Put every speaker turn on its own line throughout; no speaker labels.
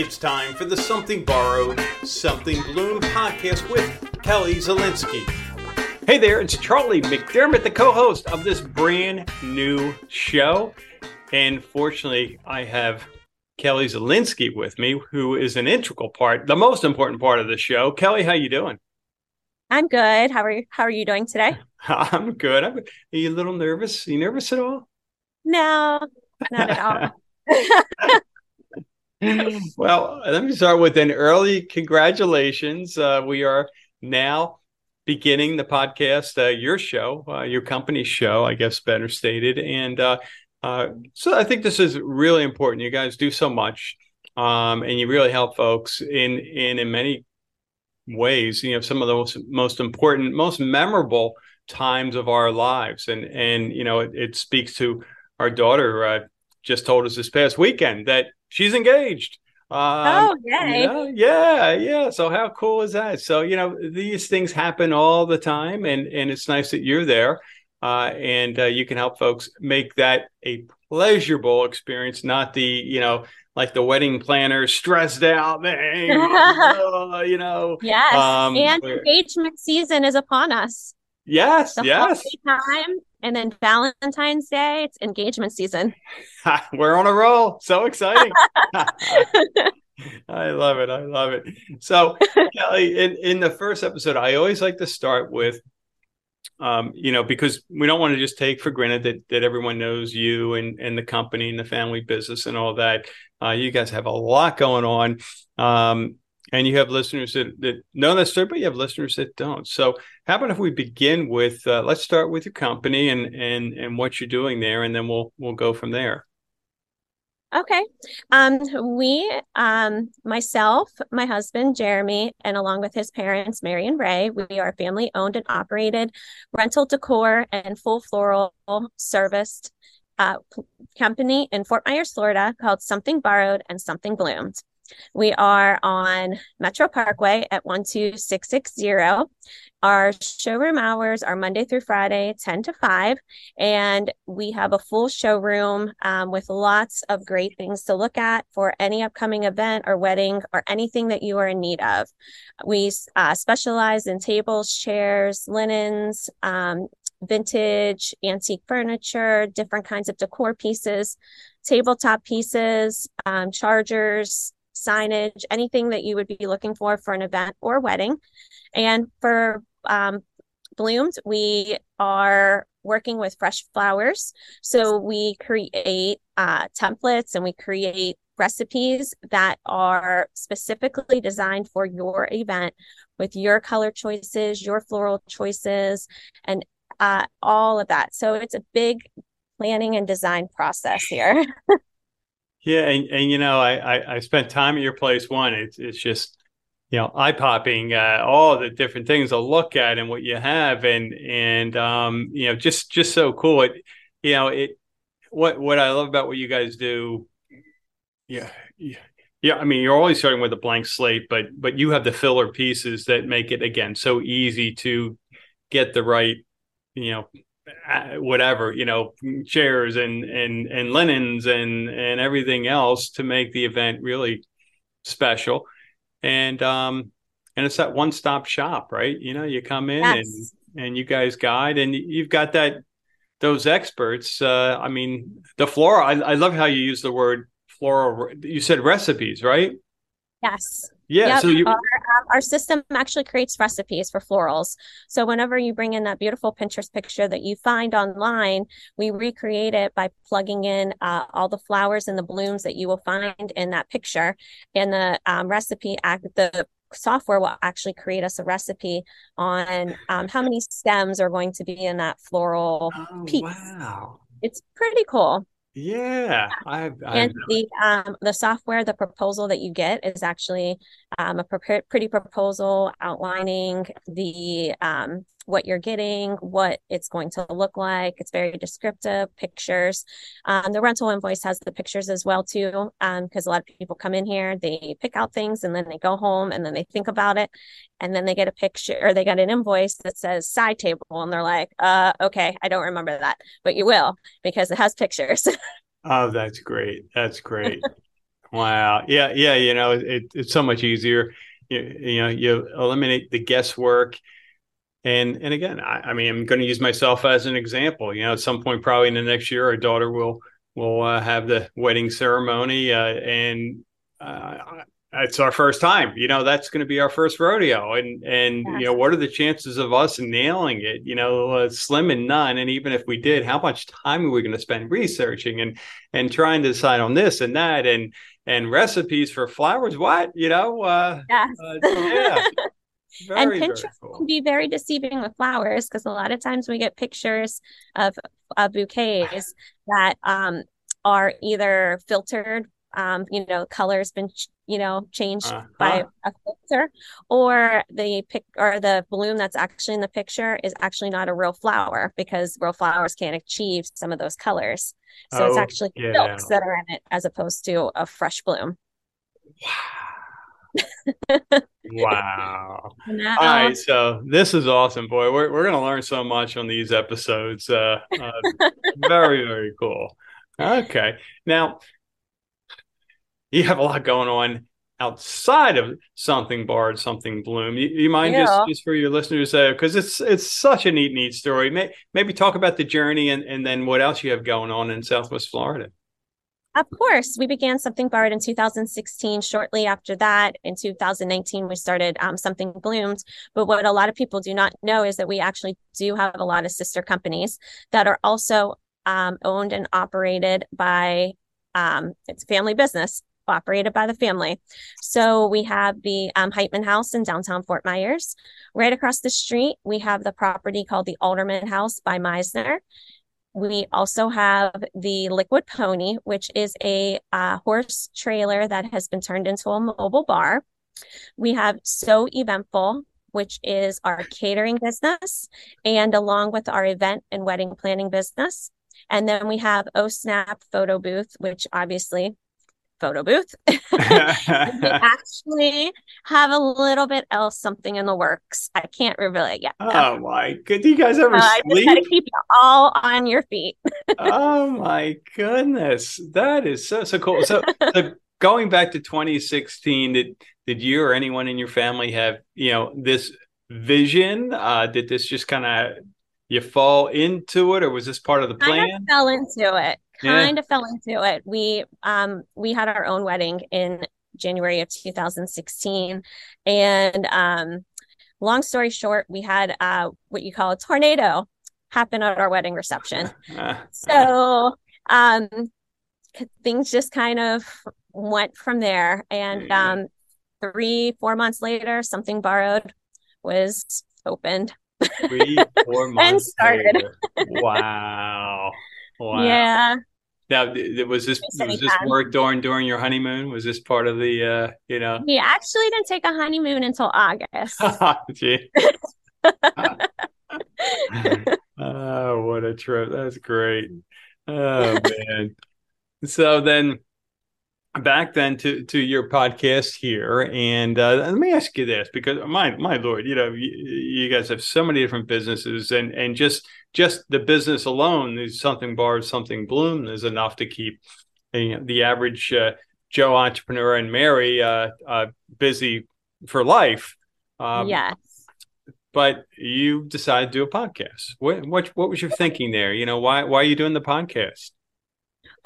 It's time for the Something Borrowed, Something Bloom podcast with Kelly Zielinski. Hey there, it's Charlie McDermott, the co host of this brand new show. And fortunately, I have Kelly Zielinski with me, who is an integral part, the most important part of the show. Kelly, how you doing?
I'm good. How are you? How are you doing today?
I'm good. I'm, are you a little nervous? Are you nervous at all?
No, not at all.
well, let me start with an early congratulations. Uh, we are now beginning the podcast, uh, your show, uh, your company's show, I guess better stated. And uh, uh, so I think this is really important. You guys do so much, um, and you really help folks in in in many ways. You know, some of the most, most important, most memorable times of our lives, and and you know, it, it speaks to our daughter. Just told us this past weekend that she's engaged.
Um, oh, yay.
You know, yeah, yeah. So how cool is that? So, you know, these things happen all the time and and it's nice that you're there. Uh, and uh, you can help folks make that a pleasurable experience, not the, you know, like the wedding planner stressed out thing, uh, you know.
Yes. Um, and engagement season is upon us.
Yes, the yes.
Time and then Valentine's Day, it's engagement season.
We're on a roll. So exciting. I love it. I love it. So, Kelly, in, in the first episode, I always like to start with, um, you know, because we don't want to just take for granted that, that everyone knows you and, and the company and the family business and all that. Uh, you guys have a lot going on. Um, and you have listeners that, that know that story, but you have listeners that don't. So, how about if we begin with uh, let's start with your company and and and what you're doing there, and then we'll we'll go from there.
Okay. Um, we, um, myself, my husband, Jeremy, and along with his parents, Mary and Ray, we are family owned and operated rental decor and full floral serviced uh, company in Fort Myers, Florida called Something Borrowed and Something Bloomed. We are on Metro Parkway at 12660. Our showroom hours are Monday through Friday, 10 to 5. And we have a full showroom um, with lots of great things to look at for any upcoming event or wedding or anything that you are in need of. We uh, specialize in tables, chairs, linens, um, vintage, antique furniture, different kinds of decor pieces, tabletop pieces, um, chargers, signage, anything that you would be looking for for an event or wedding. And for um, blooms, we are working with fresh flowers. So we create uh, templates and we create recipes that are specifically designed for your event with your color choices, your floral choices, and uh, all of that. So it's a big planning and design process here.
Yeah, and, and you know, I, I, I spent time at your place. One, it's it's just you know eye popping, uh, all the different things to look at and what you have, and and um, you know, just just so cool. It you know it what what I love about what you guys do. Yeah, yeah. I mean, you're always starting with a blank slate, but but you have the filler pieces that make it again so easy to get the right you know whatever you know chairs and and and linens and and everything else to make the event really special. And um and it's that one stop shop right? You know you come in yes. and and you guys guide and you've got that those experts uh i mean the floral I, I love how you use the word floral you said recipes right?
Yes
yeah. Yep. So you...
our, um, our system actually creates recipes for florals. So whenever you bring in that beautiful Pinterest picture that you find online, we recreate it by plugging in uh, all the flowers and the blooms that you will find in that picture. And the um, recipe act, the software will actually create us a recipe on um, how many stems are going to be in that floral oh, piece.
Wow.
It's pretty cool.
Yeah, I've,
I've and the um, the software, the proposal that you get is actually um, a pre- pretty proposal outlining the um, what you're getting, what it's going to look like. It's very descriptive, pictures. Um, the rental invoice has the pictures as well too, because um, a lot of people come in here, they pick out things, and then they go home, and then they think about it, and then they get a picture or they get an invoice that says side table, and they're like, "Uh, okay, I don't remember that," but you will because it has pictures.
oh, that's great. That's great. Wow. Yeah. Yeah. You know, it, it's so much easier. You, you know, you eliminate the guesswork. And and again, I, I mean, I'm going to use myself as an example. You know, at some point, probably in the next year, our daughter will will uh, have the wedding ceremony, uh, and uh, it's our first time. You know, that's going to be our first rodeo, and and yes. you know, what are the chances of us nailing it? You know, uh, slim and none. And even if we did, how much time are we going to spend researching and and trying to decide on this and that and and recipes for flowers? What you know? Uh, yes. Uh, yeah.
Very, and pictures cool. can be very deceiving with flowers because a lot of times we get pictures of, of bouquets that um, are either filtered um, you know, color's been, you know, changed uh-huh. by a filter, or the pic or the bloom that's actually in the picture is actually not a real flower because real flowers can't achieve some of those colors. So oh, it's actually yeah. silks that are in it as opposed to a fresh bloom.
Wow. Wow. All right. So this is awesome, boy. We're, we're going to learn so much on these episodes. Uh, uh, very, very cool. Okay. Now, you have a lot going on outside of something borrowed, something bloom. You, you mind yeah. just, just for your listeners, because uh, it's it's such a neat, neat story. May, maybe talk about the journey and, and then what else you have going on in Southwest Florida.
Of course, we began Something Borrowed in 2016. Shortly after that, in 2019, we started um, Something Bloomed. But what a lot of people do not know is that we actually do have a lot of sister companies that are also um, owned and operated by um, it's family business operated by the family. So we have the um, Heitman House in downtown Fort Myers. Right across the street, we have the property called the Alderman House by Meisner. We also have the Liquid Pony, which is a uh, horse trailer that has been turned into a mobile bar. We have So Eventful, which is our catering business, and along with our event and wedding planning business. And then we have O Snap Photo Booth, which obviously photo booth. we actually have a little bit else something in the works. I can't reveal it yet.
Oh my good. Do you guys ever uh, sleep? I just
gotta keep you all on your feet.
oh my goodness. That is so so cool. So, so going back to 2016, did did you or anyone in your family have, you know, this vision? Uh, did this just kind of you fall into it or was this part of the plan?
I fell into it kind yeah. of fell into it. We um we had our own wedding in January of 2016 and um long story short, we had uh what you call a tornado happen at our wedding reception. so um things just kind of went from there and um 3 4 months later something borrowed was opened.
Three, four months and started. Wow. Wow.
Yeah.
Now, was this was this work during during your honeymoon? Was this part of the uh, you know?
We actually didn't take a honeymoon until August.
Gee. oh, what a trip! That's great. Oh man. so then back then to to your podcast here and uh, let me ask you this because my my lord you know you, you, guys have so many different businesses and and just just the business alone is something borrowed something bloom is enough to keep you know, the average uh, joe entrepreneur and mary uh, uh busy for life.
Um, yes.
but you decided to do a podcast. What what what was your thinking there? You know why why are you doing the podcast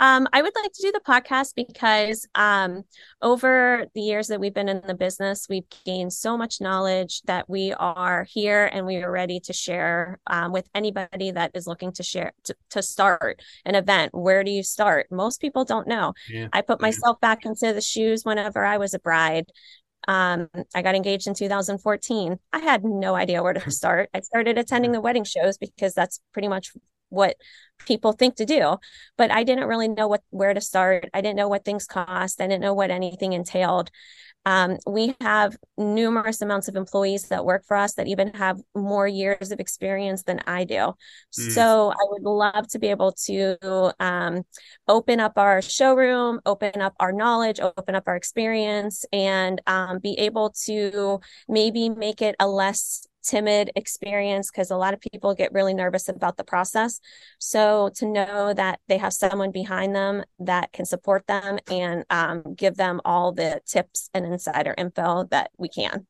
um, I would like to do the podcast because um, over the years that we've been in the business, we've gained so much knowledge that we are here and we are ready to share um, with anybody that is looking to share to, to, start an event. Where do you start? Most people don't know. Yeah. I put myself back into the shoes whenever I was a bride. Um, I got engaged in 2014. I had no idea where to start. I started attending the wedding shows because that's pretty much what people think to do but i didn't really know what where to start i didn't know what things cost i didn't know what anything entailed um, we have numerous amounts of employees that work for us that even have more years of experience than I do. Mm. So I would love to be able to um, open up our showroom, open up our knowledge, open up our experience, and um, be able to maybe make it a less timid experience because a lot of people get really nervous about the process. So to know that they have someone behind them that can support them and um, give them all the tips and insider info that we can.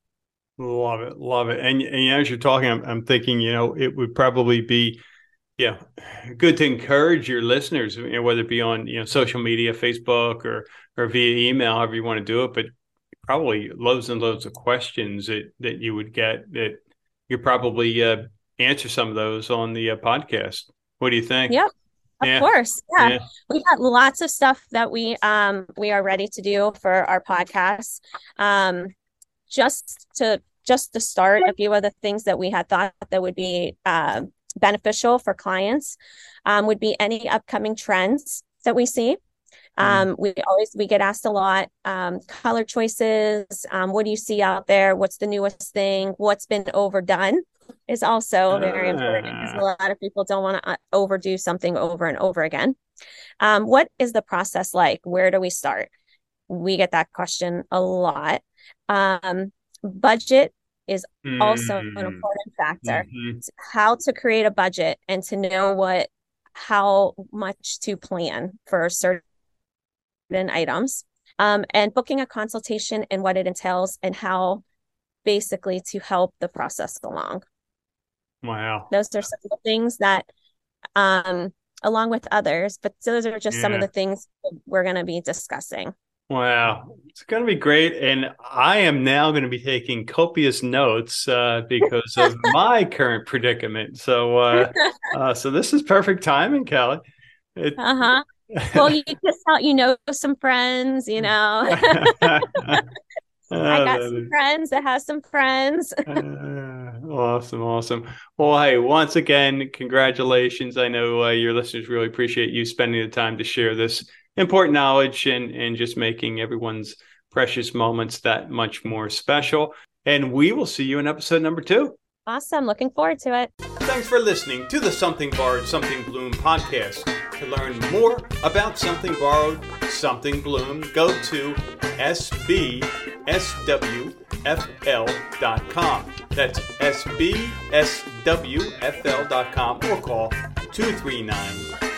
Love it, love it. And, and as you're talking, I'm, I'm thinking, you know, it would probably be yeah good to encourage your listeners you know, whether it be on you know social media facebook or or via email however you want to do it but probably loads and loads of questions that that you would get that you probably uh, answer some of those on the uh, podcast. What do you think?
Yep. Of yeah. course. Yeah. yeah. We've got lots of stuff that we um we are ready to do for our podcast. Um just to just to start a few of the things that we had thought that would be uh, beneficial for clients um, would be any upcoming trends that we see. Um, we always we get asked a lot um, color choices. Um, what do you see out there? What's the newest thing? What's been overdone is also very important because a ah. lot of people don't want to uh, overdo something over and over again. Um, what is the process like? Where do we start? We get that question a lot. Um, budget is also mm-hmm. an important factor. Mm-hmm. How to create a budget and to know what how much to plan for certain items um, and booking a consultation and what it entails and how basically to help the process along.
Wow.
Those are some of the things that, um, along with others, but those are just yeah. some of the things we're going to be discussing.
Wow, it's going to be great. And I am now going to be taking copious notes uh, because of my current predicament. So, uh, uh, so this is perfect timing, Kelly.
Uh huh well, you just out, you know some friends, you know. I got some friends that have some friends.
uh, awesome, awesome. Well, hey, once again, congratulations. I know uh, your listeners really appreciate you spending the time to share this important knowledge and and just making everyone's precious moments that much more special. And we will see you in episode number two.
Awesome. Looking forward to it.
Thanks for listening to the Something Borrowed, Something Bloom podcast. To learn more about Something Borrowed, Something Bloom, go to sbswfl.com. That's sbswfl.com or call 239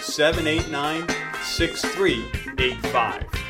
789 6385.